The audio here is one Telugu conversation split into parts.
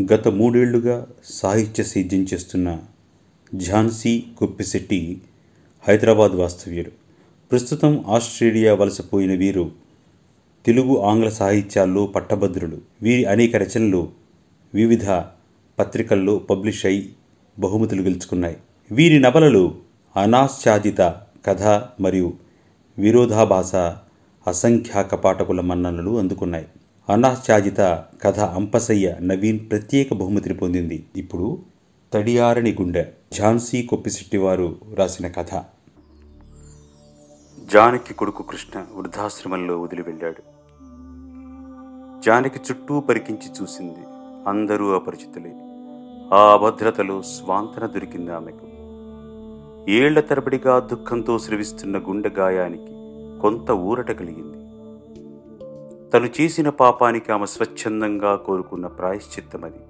గత మూడేళ్ళుగా సాహిత్య సేద్యం చేస్తున్న ఝాన్సీ కుప్పిశెట్టి హైదరాబాద్ వాస్తవ్యుడు. ప్రస్తుతం ఆస్ట్రేలియా వలసపోయిన వీరు తెలుగు ఆంగ్ల సాహిత్యాల్లో పట్టభద్రులు. వీరి అనేక రచనలు వివిధ పత్రికల్లో పబ్లిష్ అయి బహుమతులు గెలుచుకున్నాయి. వీరి నవలలు అనాశ్చాదిత కథ మరియు విరోధాభాస అసంఖ్యాక పాఠకుల మన్ననలు అందుకున్నాయి. అనాశ్చాదిత కథ అంపసయ్య నవీన్ ప్రత్యేక బహుమతిని పొందింది. ఇప్పుడు తడియారని గుండె. ఝాన్సీ కొప్పిశెట్టి వారు రాసిన కథ. జానకి కొడుకు కృష్ణ వృద్ధాశ్రమంలో వదిలి వెళ్ళాడు. జానకి చుట్టూ పరికించి చూసింది అందరూ అపరిచితులే. ఆ అభద్రతలో స్వాంతన దొరికింది ఆమెకు. ఏళ్ళ తరబడిగా దుఃఖంతో స్రవిస్తున్న గుండె గాయానికి కొంత ఊరట కలిగింది. తను చేసిన పాపానికి ఆమె స్వచ్ఛందంగా కోరుకున్న ప్రాయశ్చిత్తమది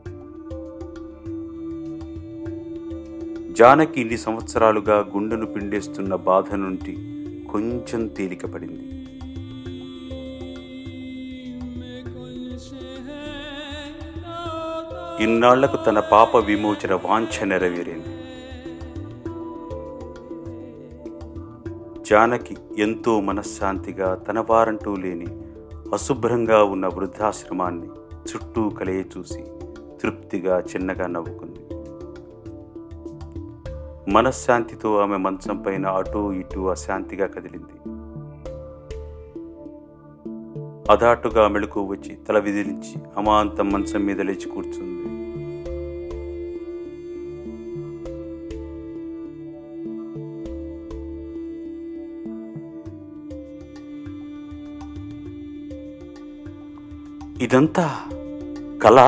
జానకి ఇన్ని సంవత్సరాలుగా గుండెను పిండేస్తున్న బాధ నుండి కొంచెం తేలికపడింది. ఇన్నాళ్ళకు తన పాప విమోచన వాంఛ నెరవేరింది. జానకి ఎంతో మనశ్శాంతిగా తన వారంటూ లేని అశుభ్రంగా ఉన్న వృద్ధాశ్రమాన్ని చుట్టూ కలయ చూసి తృప్తిగా చిన్నగా నవ్వుకుంది. మనశ్శాంతితో ఆమె మంచం పైన అటూ ఇటూ అశాంతిగా కదిలింది. అదాటుగా మెళుకు వచ్చి తల విదిలించి అమాంతం మంచం మీద లేచి కూర్చుంది. ఇదంతా కళ?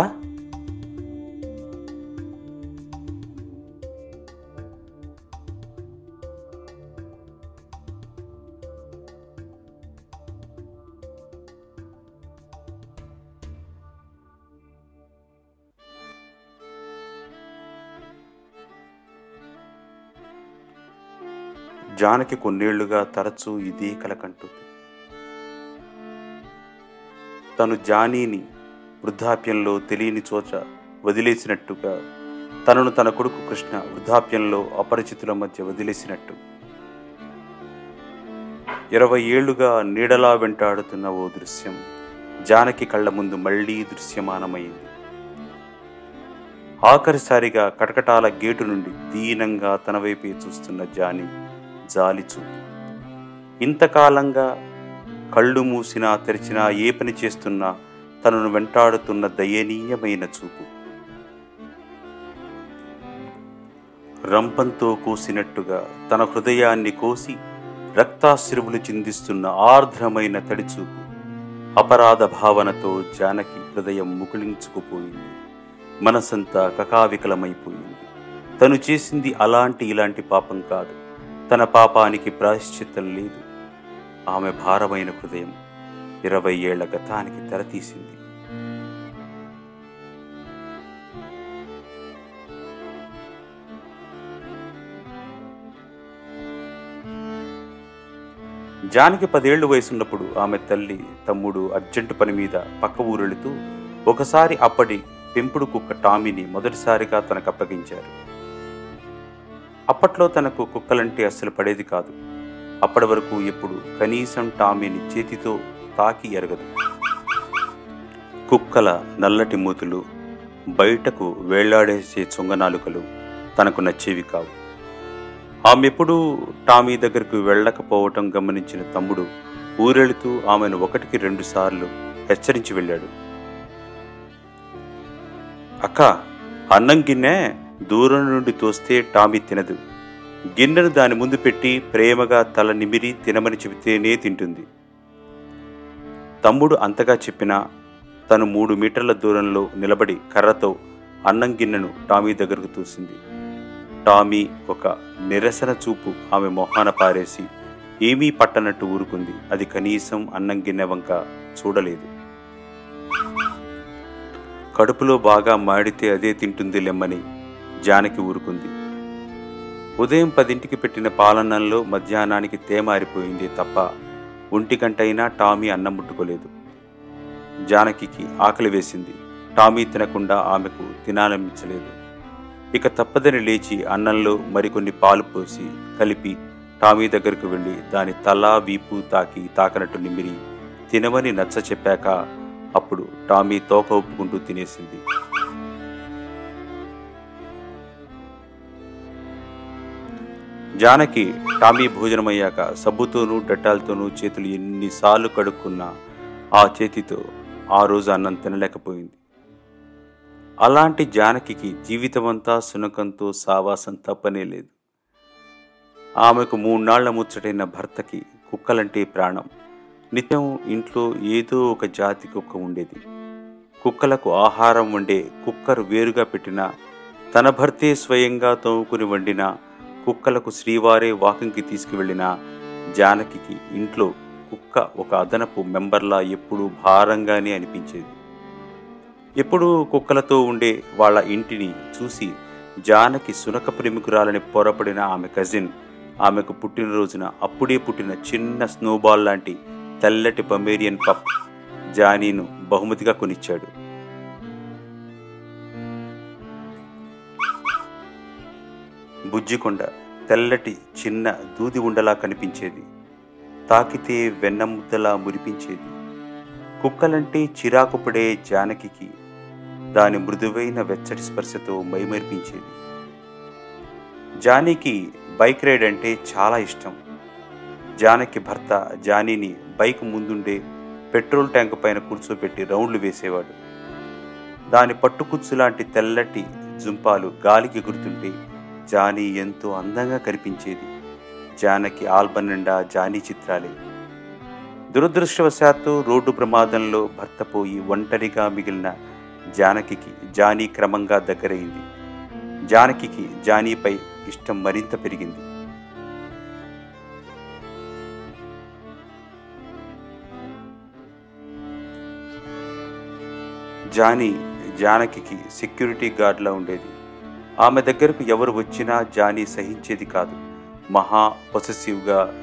జానకి కొన్నేళ్ళుగా తరచూ ఇదే కలకంటుంది. తను జానీని వృద్ధాప్యంలో తెలియని చోట వదిలేసినట్టుగా తనను తన కొడుకు కృష్ణ వృద్ధాప్యంలో అపరిచితుల మధ్య వదిలేసినట్టు. ఇరవై ఏళ్ళుగా నీడలా వెంటాడుతున్న ఓ దృశ్యం జానకి కళ్ళ ముందు మళ్ళీ దృశ్యమానమైంది. ఆఖరిసారిగా కటకటాల గేటు నుండి దీనంగా తన వైపే చూస్తున్న జాని జాలి చూపు ఇంతకాలంగా కళ్ళు మూసినా తెరిచినా ఏ పని చేస్తున్నా తనను వెంటాడుతున్న దయనీయమైన చూపు. రంపంతో కోసినట్టుగా తన హృదయాన్ని కోసి రక్తాశ్రువులు చిందిస్తున్న ఆర్ద్రమైన తడిచూపు అపరాధ భావనతో జానకి హృదయం ముకుళించుకుపోయింది. మనసంతా కకావికలమైపోయింది. తను చేసింది అలాంటి ఇలాంటి పాపం కాదు. తన పాపానికి ప్రాయశ్చిత్తం లేదు. ఆమె భారమైన హృదయం ఇరవై ఏళ్ళ గతానికి తెరతీసింది. జానికి పదేళ్ళు వయసున్నప్పుడు ఆమె తల్లి తమ్ముడు అర్జెంటు పని మీద పక్క ఊరెళుతూ ఒకసారి అప్పటి పెంపుడు కుక్క టామీని మొదటిసారిగా తనకు అప్పగించారు. అప్పట్లో తనకు కుక్కలంటే అస్సలు పడేది కాదు. అప్పటి వరకు ఎప్పుడు కనీసం టామీని చేతితో తాకి ఎరగదు. కుక్కల నల్లటి మూతులు బయటకు వేళ్ళాడేసే చుంగనాలుకలు తనకు నచ్చేవి కావు. ఆమెప్పుడు టామీ దగ్గరకు వెళ్ళకపోవటం గమనించిన తమ్ముడు ఊరెళుతూ ఆమెను ఒకటికి రెండు సార్లు హెచ్చరించి వెళ్ళాడు. అక్క అన్నం గిన్నె దూరం నుండి తోస్తే టామీ తినదు. గిన్నెను దాని ముందు పెట్టి ప్రేమగా తల నిమిరి తినమని చెబితేనే తింటుంది. తమ్ముడు అంతగా చెప్పినా తను మూడు మీటర్ల దూరంలో నిలబడి కర్రతో అన్నం గిన్నెను టామీ దగ్గరకు తూసింది. టామీ ఒక నిరసన చూపు ఆమె మొహాన పారేసి ఏమీ పట్టనట్టు ఊరుకుంది. అది కనీసం అన్నం గిన్నె వంక చూడలేదు. కడుపులో బాగా మాడితే అదే తింటుంది లెమ్మని జానకి ఊరుకుంది. ఉదయం పదింటికి పెట్టిన పాలన్నంలో మధ్యాహ్నానికి తేమారిపోయింది తప్ప ఒంటికంటైనా టామీ అన్నం ముట్టుకోలేదు. జానకికి ఆకలి వేసింది. టామీ తినకుండా ఆమెకు తినాలనిపించలేదు ఇక తప్పదని లేచి అన్నంలో మరికొన్ని పాలు పోసి కలిపి టామీ దగ్గరకు వెళ్ళి దాని తల వీపు తాకి తాకనట్టు నిమిరి తినమని నచ్చ చెప్పాక అప్పుడు టామీ తోక ఒప్పుకుంటూ తినేసింది. జానకి టామీ భోజనమయ్యాక సబ్బుతోనూ డట్టాలతోనూ చేతులు ఎన్నిసార్లు కడుక్కున్నా ఆ చేతితో ఆ రోజు అన్నం తినలేకపోయింది. అలాంటి జానకికి జీవితమంతా సునకంతో సావాసం తప్పనే లేదు. ఆమెకు మూన్నాళ్ళ ముచ్చటైన భర్తకి కుక్కలంటే ప్రాణం. నిత్యం ఇంట్లో ఏదో ఒక జాతి కుక్క ఉండేది. కుక్కలకు ఆహారం వండే కుక్కరు వేరుగా పెట్టినా తన భర్తే స్వయంగా తోముకుని వండినా కుక్కలకు శ్రీవారే వాకింగ్కి తీసుకువెళ్ళిన జానకికి ఇంట్లో కుక్క ఒక అదనపు మెంబర్లా ఎప్పుడూ భారంగానే అనిపించేది. ఎప్పుడూ కుక్కలతో ఉండే వాళ్ళ ఇంటిని చూసి జానకి సునక ప్రేమికురాలని పొరపడిన ఆమె కజిన్ ఆమెకు పుట్టినరోజున అప్పుడే పుట్టిన చిన్న స్నోబాల్ లాంటి తెల్లటి పమేరియన్ పప్ జానీను బహుమతిగా కొనిచ్చాడు. బుజ్జికొండ తెల్లటి చిన్న దూది ఉండలా కనిపించేది. తాకితే వెన్నముద్దలా మురిపించేది. కుక్కలంటే చిరాకు పడే జానకికి దాని మృదువైన వెచ్చటి స్పర్శతో మైమరిపించేది. జానీకి బైక్ రైడ్ అంటే చాలా ఇష్టం. జానకి భర్త జానీని బైక్ ముందుండే పెట్రోల్ ట్యాంక్ పైన కూర్చోబెట్టి రౌండ్లు వేసేవాడు. దాని పట్టుకుచ్చు లాంటి తెల్లటి జుంపాలు గాలికి గుర్తుంటే జానీ ఎంతో అందంగా కనిపించేది. జానకి ఆల్బమ్ నిండా జానీ చిత్రాలే. దురదృష్టవశాత్తు రోడ్డు ప్రమాదంలో భర్త పోయి ఒంటరిగా మిగిలిన జానకికి జానీ క్రమంగా దగ్గరైంది. జానకికి జానీపై ఇష్టం మరింత పెరిగింది. జానీ జానకికి సెక్యూరిటీ గార్డ్లా ఉండేది. ఆమె దగ్గరకు ఎవరు వచ్చినా జానీ సహించేది కాదు. మహా పొసెసివ్గా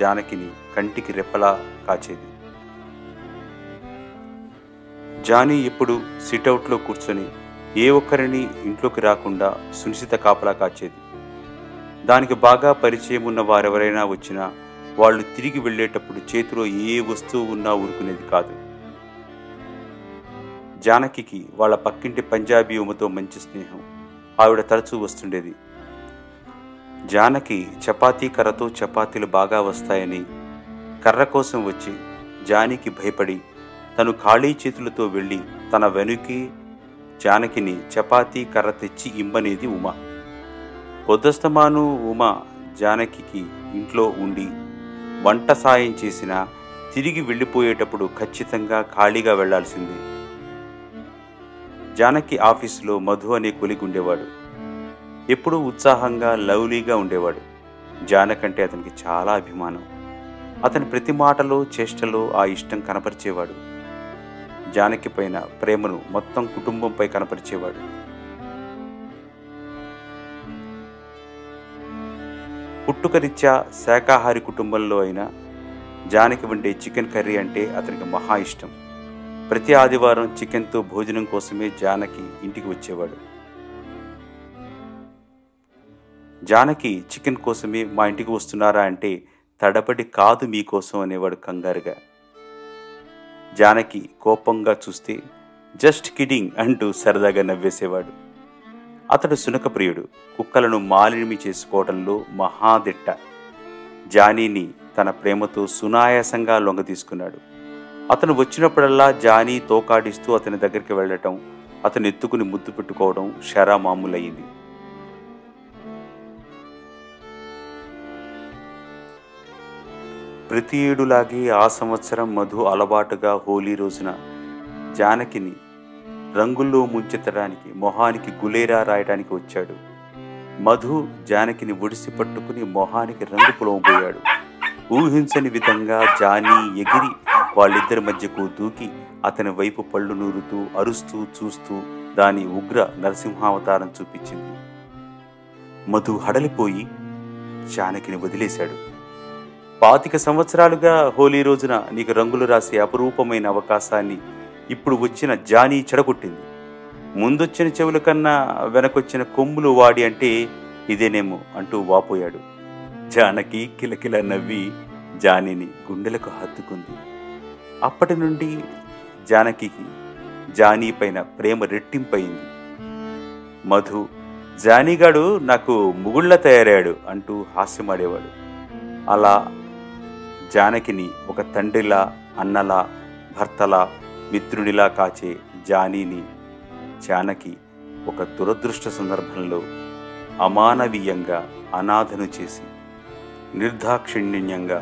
జానకిని కంటికి రెప్పలా కాచేది. జానీ ఇప్పుడు సిట్అవుట్లో కూర్చొని ఏ ఒక్కరిని ఇంట్లోకి రాకుండా సునిశిత కాపలా కాచేది. దానికి బాగా పరిచయం ఉన్న వారెవరైనా వచ్చినా వాళ్ళు తిరిగి వెళ్ళేటప్పుడు చేతిలో ఏ వస్తువు ఉన్నా ఊరుకునేది కాదు. జానకికి వాళ్ళ పక్కింటి పంజాబీ ఉమతో మంచి స్నేహం. ఆవిడ తరచూ వస్తుండేది. జానకి చపాతీ కర్రతో చపాతీలు బాగా వస్తాయని కర్ర కోసం వచ్చి జానకి భయపడి తను ఖాళీ చేతులతో వెళ్ళి తన వెనుకి జానకిని చపాతీ కర్ర తెచ్చి ఇమ్మనేది ఉమ. పొద్దస్తమాను ఉమ జానకికి ఇంట్లో ఉండి వంట సాయం చేసినా తిరిగి వెళ్ళిపోయేటప్పుడు ఖచ్చితంగా ఖాళీగా వెళ్ళాల్సిందే. జానకి ఆఫీసులో మధు అనే కొలిగి ఉండేవాడు. ఎప్పుడూ ఉత్సాహంగా లవ్లీగా ఉండేవాడు. జానకంటే అతనికి చాలా అభిమానం. అతని ప్రతి మాటలో చేష్టలో ఆ ఇష్టం కనపరిచేవాడు. జానకి పైన ప్రేమను మొత్తం కుటుంబంపై కనపరిచేవాడు. పుట్టుకరీత్యా శాకాహారి కుటుంబంలో అయినా జానకి వండే చికెన్ కర్రీ అంటే అతనికి మహా ఇష్టం. ప్రతి ఆదివారం చికెన్తో భోజనం కోసమే జానకి ఇంటికి వచ్చేవాడు. జానకి చికెన్ కోసమే మా ఇంటికి వస్తున్నారా అంటే తడబడి కాదు మీకోసం అనేవాడు కంగారుగా. జానకి కోపంగా చూస్తే జస్ట్ కిడింగ్ అంటూ సరదాగా నవ్వేసేవాడు. అతడు సునకప్రియుడు కుక్కలను మాలిమి చేసుకోవడంలో మహాదిట్ట. జానీని తన ప్రేమతో సునాయాసంగా లొంగ తీసుకున్నాడు. అతను వచ్చినప్పుడల్లా జానీ తోకాడిస్తూ అతని దగ్గరికి వెళ్ళటం అతను ఎత్తుకుని ముద్దు పెట్టుకోవడం షరా మామూలయ్యింది. ప్రతి ఏడులాగే ఆ సంవత్సరం మధు అలవాటుగా హోలీ రోజున జానకిని రంగుల్లో ముంచెత్తడానికి మొహానికి గులేరా రాయడానికి వచ్చాడు. మధు జానకిని ఒడిసి పట్టుకుని మొహానికి రంగు పొలవబోయాడు. ఊహించని విధంగా జానీ ఎగిరి వాళ్ళిద్దరి మధ్యకు దూకి అతని వైపు పళ్ళు నూరుతూ అరుస్తూ చూస్తూ దాని ఉగ్ర నరసింహావతారం చూపించింది. మధు హడలిపోయి జానకిని వదిలేశాడు. పాతిక సంవత్సరాలుగా హోలీ రోజున నీకు రంగులు రాసే అపురూపమైన అవకాశాన్ని ఇప్పుడు వచ్చిన జానీ చెడగొట్టింది. ముందొచ్చిన చెవుల కన్నా వెనకొచ్చిన కొమ్ములు వాడి అంటే ఇదేనేమో అంటూ వాపోయాడు. జానకి కిలకిల నవ్వి జానీని గుండెలకు హత్తుకుంది. అప్పటి నుండి జానకికి జానీ పైన ప్రేమ రెట్టింపయింది. మధు జానీగాడు నాకు ముగుళ్ళ తయారాడు అంటూ హాస్యమాడేవాడు. అలా జానకిని ఒక తండ్రిలా అన్నలా భర్తలా మిత్రుడిలా కాచే జానీని జానకి ఒక దురదృష్ట సందర్భంలో అమానవీయంగా అనాథను చేసి నిర్దాక్షిణ్యంగా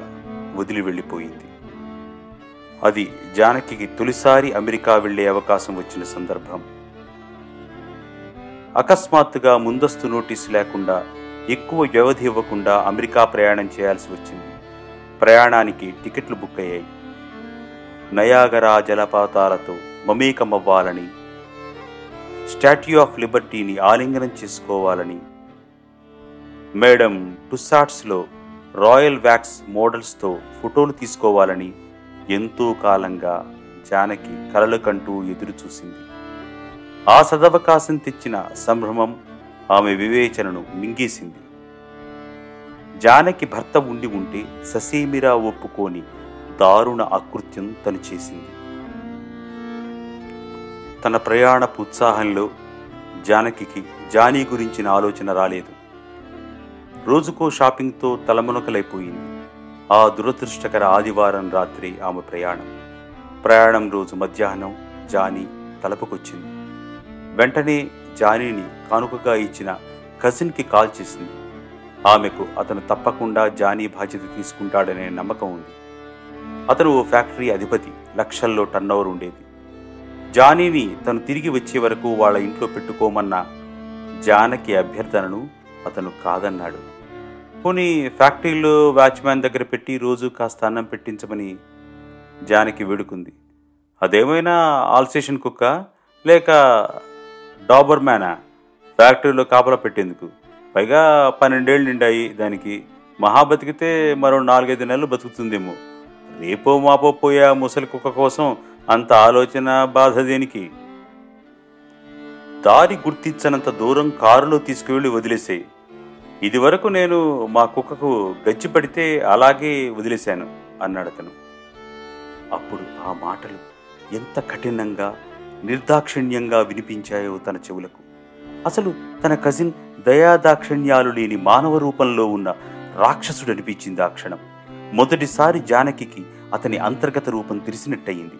వదిలి వెళ్ళిపోయింది. అది జానకికి తొలిసారి అమెరికా వెళ్ళే అవకాశం వచ్చిన సందర్భం. అకస్మాత్తుగా ముందస్తు నోటీసు లేకుండా ఎక్కువ వ్యవధి ఇవ్వకుండా అమెరికా ప్రయాణం చేయాల్సి వచ్చింది. ప్రయాణానికి టికెట్లు బుక్ అయ్యాయి. నయాగరా జలపాతాలతో మమేకమవ్వాలని స్టాట్యూ ఆఫ్ లిబర్టీని ఆలింగనం చేసుకోవాలని మేడం టుసాట్స్లో రాయల్ వ్యాక్స్ మోడల్స్తో ఫోటోలు తీసుకోవాలని ఎంతో కాలంగా జానకి కలలకంటూ ఎదురుచూసింది. ఆ సదవకాశం తెచ్చిన సంభ్రమం ఆమె వివేచనను మింగేసింది. జానకి భర్త ఉండి ఉంటే ససీమిరా ఒప్పుకోని దారుణ అకృత్యం తను చేసింది తన ప్రయాణపు ఉత్సాహంలో జానకికి జానీ గురించిన ఆలోచన రాలేదు. రోజుకో షాపింగ్తో తలమునకలైపోయింది. ఆ దురదృష్టకర ఆదివారం రాత్రి ఆమె ప్రయాణం. ప్రయాణం రోజు మధ్యాహ్నం జానీ తలపుకొచ్చింది. వెంటనే జానీని కానుకగా ఇచ్చిన కజిన్కి కాల్ చేసింది. ఆమెకు అతను తప్పకుండా జానీ బాధ్యత తీసుకుంటాడనే నమ్మకం ఉంది. అతను ఓ ఫ్యాక్టరీ అధిపతి లక్షల్లో టర్నోవర్ ఉండేది. జానీని తను తిరిగి వచ్చే వరకు వాళ్ళ ఇంట్లో పెట్టుకోమన్న జానకి అభ్యర్థనను అతను కాదన్నాడు. పోనీ ఫ్యాక్టరీలో వాచ్మ్యాన్ దగ్గర పెట్టి రోజు కాస్త అన్నం పెట్టించమని జానకి వేడుకుంది. అదేమైనా ఆల్సేషన్ కుక్క? లేక డాబర్ మ్యానా? ఫ్యాక్టరీలో కాపలా పెట్టేందుకు. పైగా పన్నెండేళ్ళు నిండాయి దానికి. మహా బతికితే మరో నాలుగైదు నెలలు బతుకుతుందేమో. రేపో మాపో పోయే ముసలి కుక్క కోసం అంత ఆలోచన బాధ దేనికి? దారి గుర్తించనంత దూరం కారులో తీసుకువెళ్ళి వదిలేసాయి. ఇది వరకు నేను మా కుక్కకు గచ్చి పడితే అలాగే వదిలేశాను అన్నాడు అతను. అప్పుడు ఆ మాటలు ఎంత కఠినంగా నిర్దాక్షిణ్యంగా వినిపించాయో తన చెవులకు. అసలు తన కజిన్ దయాదాక్షిణ్యాలు లేని మానవ రూపంలో ఉన్న రాక్షసుడు అనిపించింది ఆ క్షణం. మొదటిసారి జానకికి అతని అంతర్గత రూపం తెలిసినట్టయింది.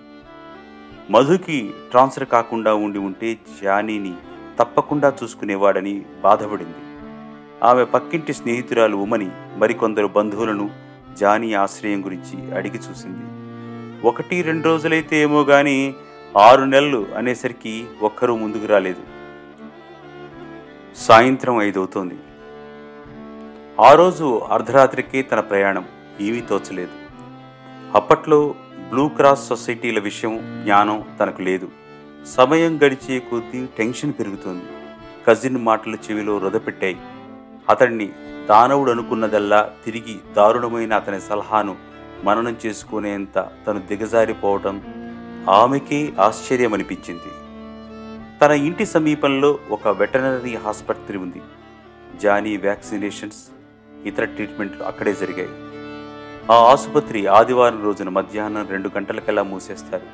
మధుకి ట్రాన్స్ఫర్ కాకుండా ఉండి ఉంటే జానీని తప్పకుండా చూసుకునేవాడని బాధపడింది. ఆమె పక్కింటి స్నేహితురాలు ఉమని మరికొందరు బంధువులను జానీ ఆశ్రయం గురించి అడిగి చూసింది. ఒకటి రెండు రోజులైతే ఏమో గాని ఆరు నెలలు అనేసరికి ఒక్కరూ ముందుకు రాలేదు. సాయంత్రం ఐదవుతోంది. ఆ రోజు అర్ధరాత్రికే తన ప్రయాణం ఏమీ తోచలేదు. అప్పట్లో బ్లూ క్రాస్ సొసైటీల విషయం జ్ఞానం తనకు లేదు. సమయం గడిచే కొద్దీ టెన్షన్ పెరుగుతోంది. కజిన్ మాటలు చెవిలో రొదపెట్టాయి. అతడిని దానవుడు అనుకున్నదల్లా తిరిగి దారుణమైన అతని సలహాను మననం చేసుకునేంత తను దిగజారిపోవటం ఆమెకే ఆశ్చర్యమనిపించింది. తన ఇంటి సమీపంలో ఒక వెటనరీ ఆసుపత్రి ఉంది. జానీ వ్యాక్సినేషన్స్ ఇతర ట్రీట్మెంట్లు అక్కడే జరిగాయి. ఆ ఆసుపత్రి ఆదివారం రోజున మధ్యాహ్నం రెండు గంటలకల్లా మూసేస్తారు.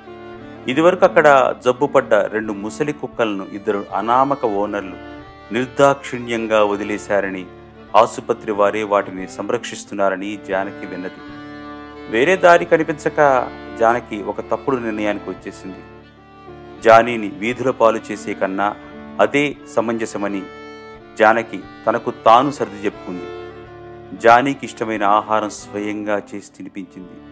ఇదివరకు అక్కడ జబ్బుపడ్డ రెండు ముసలి కుక్కలను ఇద్దరు అనామక ఓనర్లు నిర్దాక్షిణ్యంగా వదిలేశారని ఆసుపత్రి వారే వాటిని సంరక్షిస్తున్నారని జానకి విన్నది. వేరే దారి కనిపించక జానకి ఒక తప్పుడు నిర్ణయానికి వచ్చేసింది. జానీని వీధుల పాలు చేసే కన్నా అదే సమంజసమని జానకి తనకు తాను సర్ది చెప్పుకుంది. జానీకి ఇష్టమైన ఆహారం స్వయంగా చేసి తినిపించింది.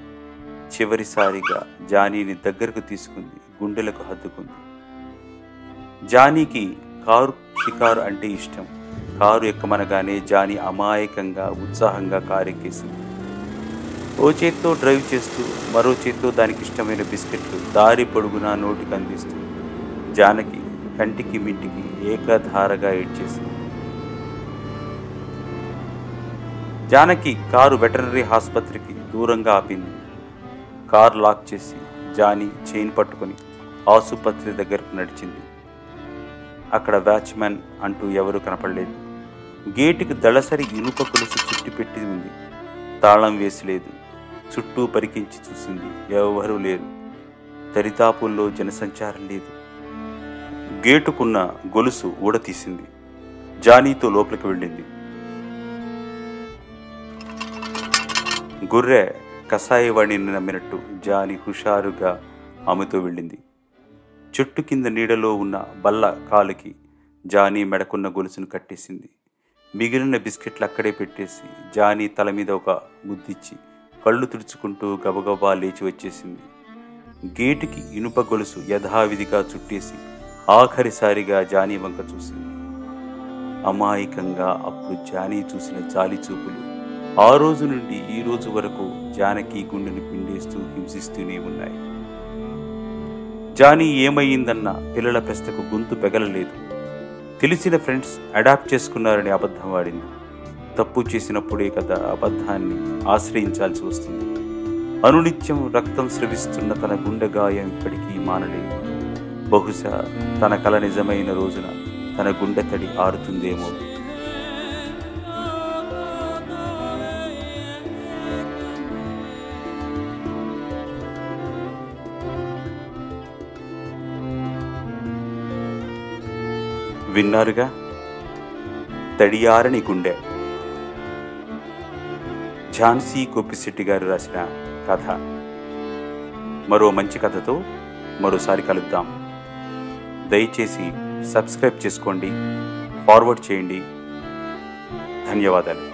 చివరిసారిగా జానీని దగ్గరకు తీసుకుంది గుండెలకు హద్దుకుంది జానీకి కారు షికారు అంటే ఇష్టం. కారు ఎక్కమనగానే జాని అమాయకంగా ఉత్సాహంగా కారు ఎక్కేసింది ఓ చేత్తో డ్రైవ్ చేస్తూ మరో చేత్తో దానికి ఇష్టమైన బిస్కెట్లు దారి పొడుగునా నోటికి అందిస్తూ జానకి కంటికి మింటికి ఏకధారగా ఏడ్చేసింది జానకి కారు వెటనరీ ఆసుపత్రికి దూరంగా ఆపింది. కారు లాక్ చేసి జాని చైన్ పట్టుకొని ఆసుపత్రి దగ్గరకు నడిచింది. అక్కడ వాచ్మెన్ అంటూ ఎవరూ కనపడలేదు. గేటుకి దళసరి ఇనుప కొలుసు చుట్టి పెట్టి ఉంది తాళం వేసి లేదు చుట్టూ పరికించి చూసింది ఎవరూ లేరు. దరితాపుల్లో జనసంచారం లేదు. గేటుకున్న గొలుసు ఊడతీసింది. జానీతో లోపలికి వెళ్ళింది. గుర్రె కషాయవాణిని నమ్మినట్టు జాని హుషారుగా ఆమెతో వెళ్ళింది. చెట్టు కింద నీడలో ఉన్న బల్ల కాలుకి జానీ మెడకున్న గొలుసును కట్టేసింది. మిగిలిన బిస్కెట్లు అక్కడే పెట్టేసి జానీ తల మీద ఒక ముద్దిచ్చి కళ్ళు తుడుచుకుంటూ గబగబా లేచి వచ్చేసింది. గేటుకి ఇనుప గొలుసు యథావిధిగా చుట్టేసి ఆఖరిసారిగా జానీ వంక చూసింది. అమాయకంగా అప్పుడు జానీ చూసిన జాలి చూపులు ఆ రోజు నుండి ఈ రోజు వరకు జానకి గుండెను పిండేస్తూ హింసిస్తూనే ఉన్నాయి. జానీ ఏమయ్యిందన్న పిల్లల ప్రశ్నకు గొంతు పెగలలేదు. తెలిసిన ఫ్రెండ్స్ అడాప్ట్ చేసుకున్నారని అబద్ధం వాడింది తప్పు చేసినప్పుడే కదా అబద్ధాన్ని ఆశ్రయించాల్సి వస్తుంది. అనునిత్యం రక్తం స్రవిస్తున్న తన గుండె గాయం ఇప్పటికీ మానలేదు. బహుశా తన కల నిజమైన రోజున తన గుండె తడి ఆరుతుందేమో విన్నారుగా? తడియారని గుండె. ఝాన్సీ గోపిశెట్టి గారు రాసిన కథ. మరో మంచి కథతో మరోసారి కలుద్దాం. దయచేసి సబ్స్క్రైబ్ చేసుకోండి ఫార్వర్డ్ చేయండి. ధన్యవాదాలు.